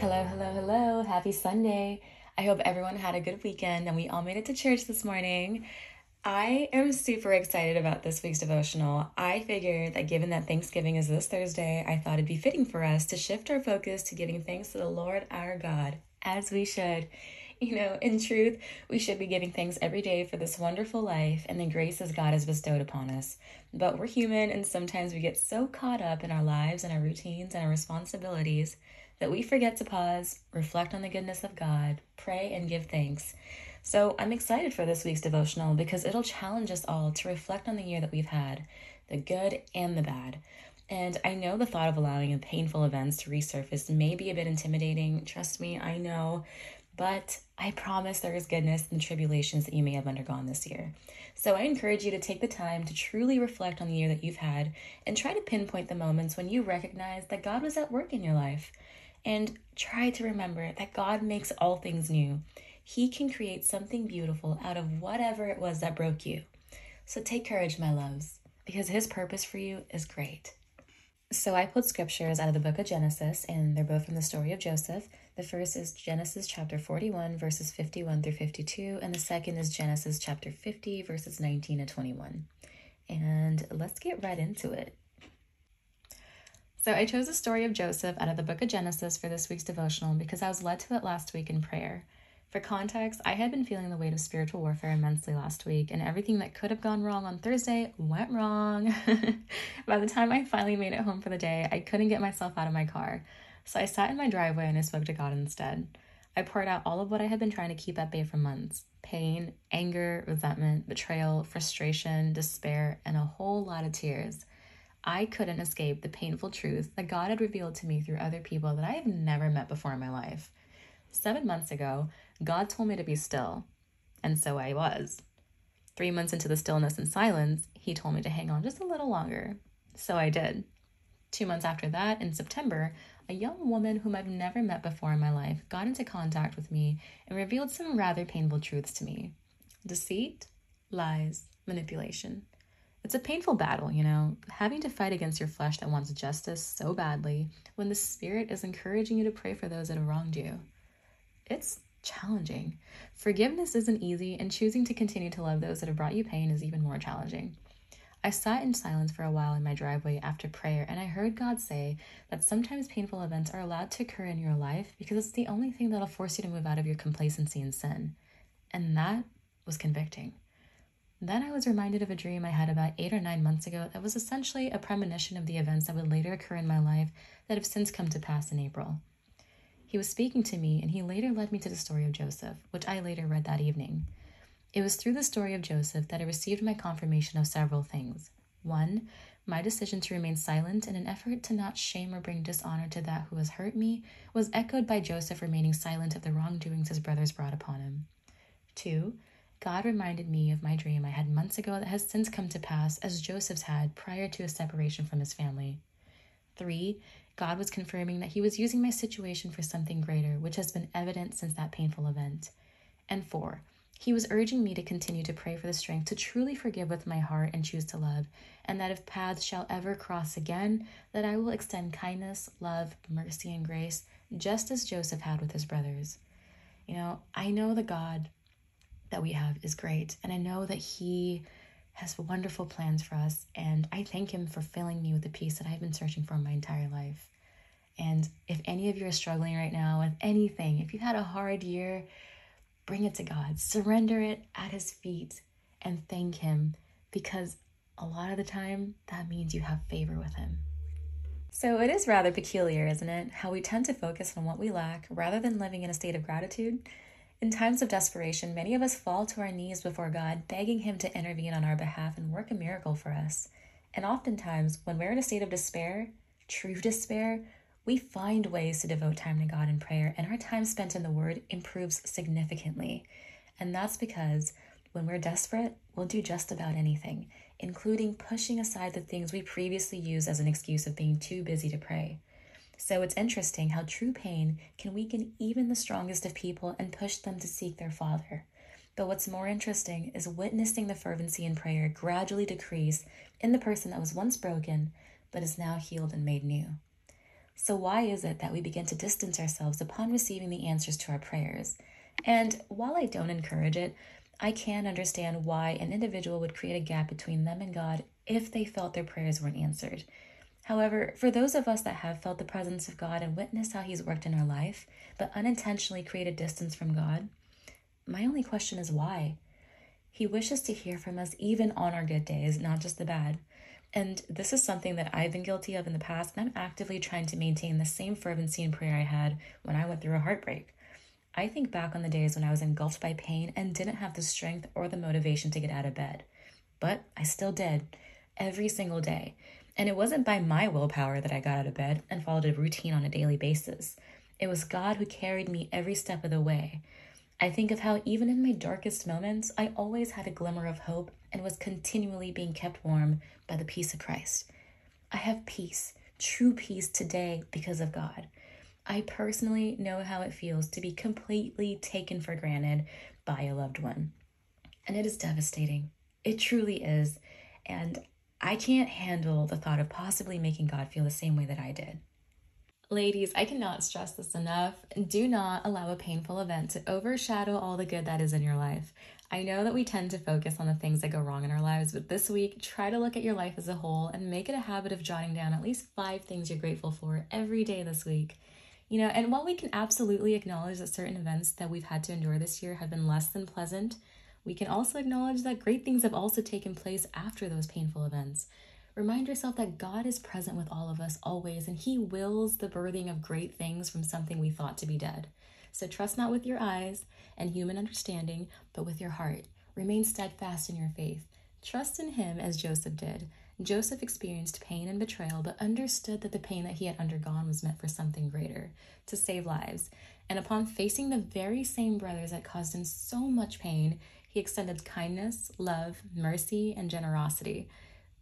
Hello, hello, hello. Happy Sunday. I hope everyone had a good weekend and we all made it to church this morning. I am super excited about this week's devotional. I figured that given that Thanksgiving is this Thursday, I thought it'd be fitting for us to shift our focus to giving thanks to the Lord our God, as we should. You know, in truth, we should be giving thanks every day for this wonderful life and the graces God has bestowed upon us. But we're human, and sometimes we get so caught up in our lives and our routines and our responsibilities that we forget to pause, reflect on the goodness of God, pray, and give thanks. So I'm excited for this week's devotional because it'll challenge us all to reflect on the year that we've had, the good and the bad. And I know the thought of allowing painful events to resurface may be a bit intimidating. Trust me, I know. But I promise there is goodness in the tribulations that you may have undergone this year. So I encourage you to take the time to truly reflect on the year that you've had and try to pinpoint the moments when you recognize that God was at work in your life. And try to remember that God makes all things new. He can create something beautiful out of whatever it was that broke you. So take courage, my loves, because His purpose for you is great. So I pulled scriptures out of the book of Genesis, and they're both from the story of Joseph. The first is Genesis chapter 41, verses 51 through 52, and the second is Genesis chapter 50, verses 19 to 21. And let's get right into it. So I chose the story of Joseph out of the book of Genesis for this week's devotional because I was led to it last week in prayer. For context, I had been feeling the weight of spiritual warfare immensely last week, and everything that could have gone wrong on Thursday went wrong. By the time I finally made it home for the day, I couldn't get myself out of my car. So I sat in my driveway and I spoke to God instead. I poured out all of what I had been trying to keep at bay for months pain, anger, resentment, betrayal, frustration, despair, and a whole lot of tears. I couldn't escape the painful truth that God had revealed to me through other people that I had never met before in my life. Seven months ago, God told me to be still, and so I was. Three months into the stillness and silence, He told me to hang on just a little longer, so I did. Two months after that, in September, a young woman whom I've never met before in my life got into contact with me and revealed some rather painful truths to me deceit, lies, manipulation. It's a painful battle, you know, having to fight against your flesh that wants justice so badly when the Spirit is encouraging you to pray for those that have wronged you. It's challenging. Forgiveness isn't easy, and choosing to continue to love those that have brought you pain is even more challenging. I sat in silence for a while in my driveway after prayer, and I heard God say that sometimes painful events are allowed to occur in your life because it's the only thing that'll force you to move out of your complacency and sin. And that was convicting. Then I was reminded of a dream I had about eight or nine months ago that was essentially a premonition of the events that would later occur in my life that have since come to pass in April. He was speaking to me, and he later led me to the story of Joseph, which I later read that evening. It was through the story of Joseph that I received my confirmation of several things. One, my decision to remain silent in an effort to not shame or bring dishonor to that who has hurt me was echoed by Joseph remaining silent of the wrongdoings his brothers brought upon him. Two, God reminded me of my dream I had months ago that has since come to pass, as Joseph's had prior to his separation from his family. Three, God was confirming that he was using my situation for something greater, which has been evident since that painful event. And four, he was urging me to continue to pray for the strength to truly forgive with my heart and choose to love, and that if paths shall ever cross again, that I will extend kindness, love, mercy, and grace, just as Joseph had with his brothers. You know, I know the God that we have is great. And I know that He has wonderful plans for us. And I thank Him for filling me with the peace that I've been searching for my entire life. And if any of you are struggling right now with anything, if you've had a hard year, bring it to God. Surrender it at His feet and thank Him because a lot of the time that means you have favor with Him. So it is rather peculiar, isn't it? How we tend to focus on what we lack rather than living in a state of gratitude. In times of desperation, many of us fall to our knees before God, begging Him to intervene on our behalf and work a miracle for us. And oftentimes, when we're in a state of despair, true despair, we find ways to devote time to God in prayer, and our time spent in the Word improves significantly. And that's because when we're desperate, we'll do just about anything, including pushing aside the things we previously used as an excuse of being too busy to pray. So it's interesting how true pain can weaken even the strongest of people and push them to seek their Father. But what's more interesting is witnessing the fervency in prayer gradually decrease in the person that was once broken but is now healed and made new. So, why is it that we begin to distance ourselves upon receiving the answers to our prayers? And while I don't encourage it, I can understand why an individual would create a gap between them and God if they felt their prayers weren't answered. However, for those of us that have felt the presence of God and witnessed how He's worked in our life, but unintentionally created distance from God, my only question is why? He wishes to hear from us even on our good days, not just the bad. And this is something that I've been guilty of in the past, and I'm actively trying to maintain the same fervency in prayer I had when I went through a heartbreak. I think back on the days when I was engulfed by pain and didn't have the strength or the motivation to get out of bed. But I still did, every single day. And it wasn't by my willpower that I got out of bed and followed a routine on a daily basis. It was God who carried me every step of the way. I think of how, even in my darkest moments, I always had a glimmer of hope and was continually being kept warm by the peace of Christ. I have peace, true peace today because of God. I personally know how it feels to be completely taken for granted by a loved one. And it is devastating. It truly is. And I can't handle the thought of possibly making God feel the same way that I did. Ladies, I cannot stress this enough. Do not allow a painful event to overshadow all the good that is in your life. I know that we tend to focus on the things that go wrong in our lives, but this week, try to look at your life as a whole and make it a habit of jotting down at least five things you're grateful for every day this week. You know, and while we can absolutely acknowledge that certain events that we've had to endure this year have been less than pleasant, we can also acknowledge that great things have also taken place after those painful events. Remind yourself that God is present with all of us always, and He wills the birthing of great things from something we thought to be dead. So trust not with your eyes and human understanding, but with your heart. Remain steadfast in your faith. Trust in Him as Joseph did. Joseph experienced pain and betrayal, but understood that the pain that he had undergone was meant for something greater to save lives. And upon facing the very same brothers that caused him so much pain, he extended kindness, love, mercy, and generosity.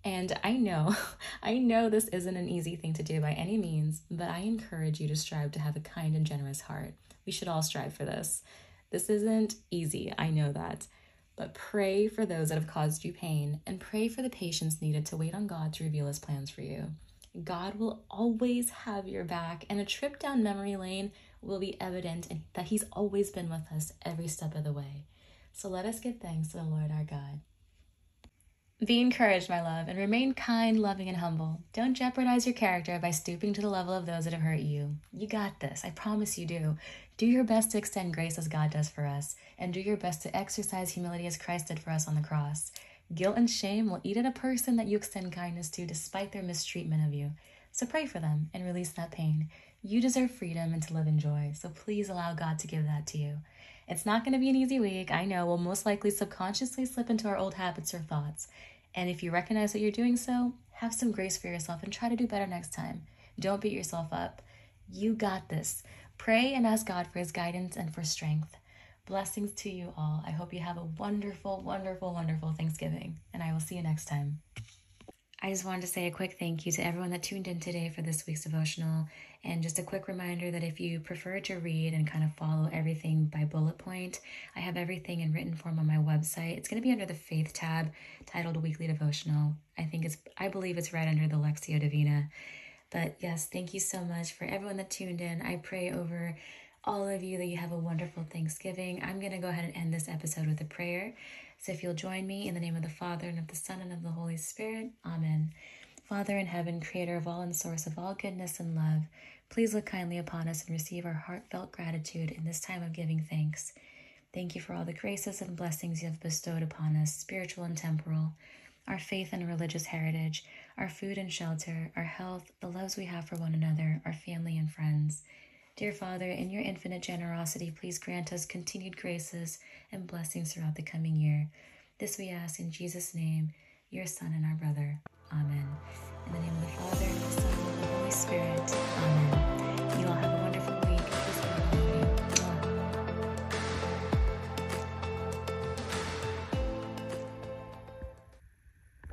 And I know, I know this isn't an easy thing to do by any means, but I encourage you to strive to have a kind and generous heart. We should all strive for this. This isn't easy, I know that. But pray for those that have caused you pain and pray for the patience needed to wait on God to reveal his plans for you. God will always have your back, and a trip down memory lane will be evident that He's always been with us every step of the way. So let us give thanks to the Lord our God. Be encouraged, my love, and remain kind, loving, and humble. Don't jeopardize your character by stooping to the level of those that have hurt you. You got this. I promise you do. Do your best to extend grace as God does for us, and do your best to exercise humility as Christ did for us on the cross. Guilt and shame will eat at a person that you extend kindness to despite their mistreatment of you. So pray for them and release that pain. You deserve freedom and to live in joy, so please allow God to give that to you. It's not going to be an easy week. I know we'll most likely subconsciously slip into our old habits or thoughts. And if you recognize that you're doing so, have some grace for yourself and try to do better next time. Don't beat yourself up. You got this. Pray and ask God for his guidance and for strength. Blessings to you all. I hope you have a wonderful, wonderful, wonderful Thanksgiving, and I will see you next time. I just wanted to say a quick thank you to everyone that tuned in today for this week's devotional. And just a quick reminder that if you prefer to read and kind of follow everything by bullet point, I have everything in written form on my website. It's going to be under the Faith tab titled Weekly Devotional. I think it's, I believe it's right under the Lectio Divina. But yes, thank you so much for everyone that tuned in. I pray over all of you that you have a wonderful Thanksgiving. I'm going to go ahead and end this episode with a prayer. So if you'll join me in the name of the Father, and of the Son, and of the Holy Spirit, Amen. Father in heaven, creator of all and source of all goodness and love, please look kindly upon us and receive our heartfelt gratitude in this time of giving thanks. Thank you for all the graces and blessings you have bestowed upon us, spiritual and temporal, our faith and religious heritage, our food and shelter, our health, the loves we have for one another, our family and friends. Dear Father, in your infinite generosity, please grant us continued graces and blessings throughout the coming year. This we ask in Jesus' name, your Son and our brother. Amen. In the name of the Father, and the Son, and the Holy Spirit. Amen. You all have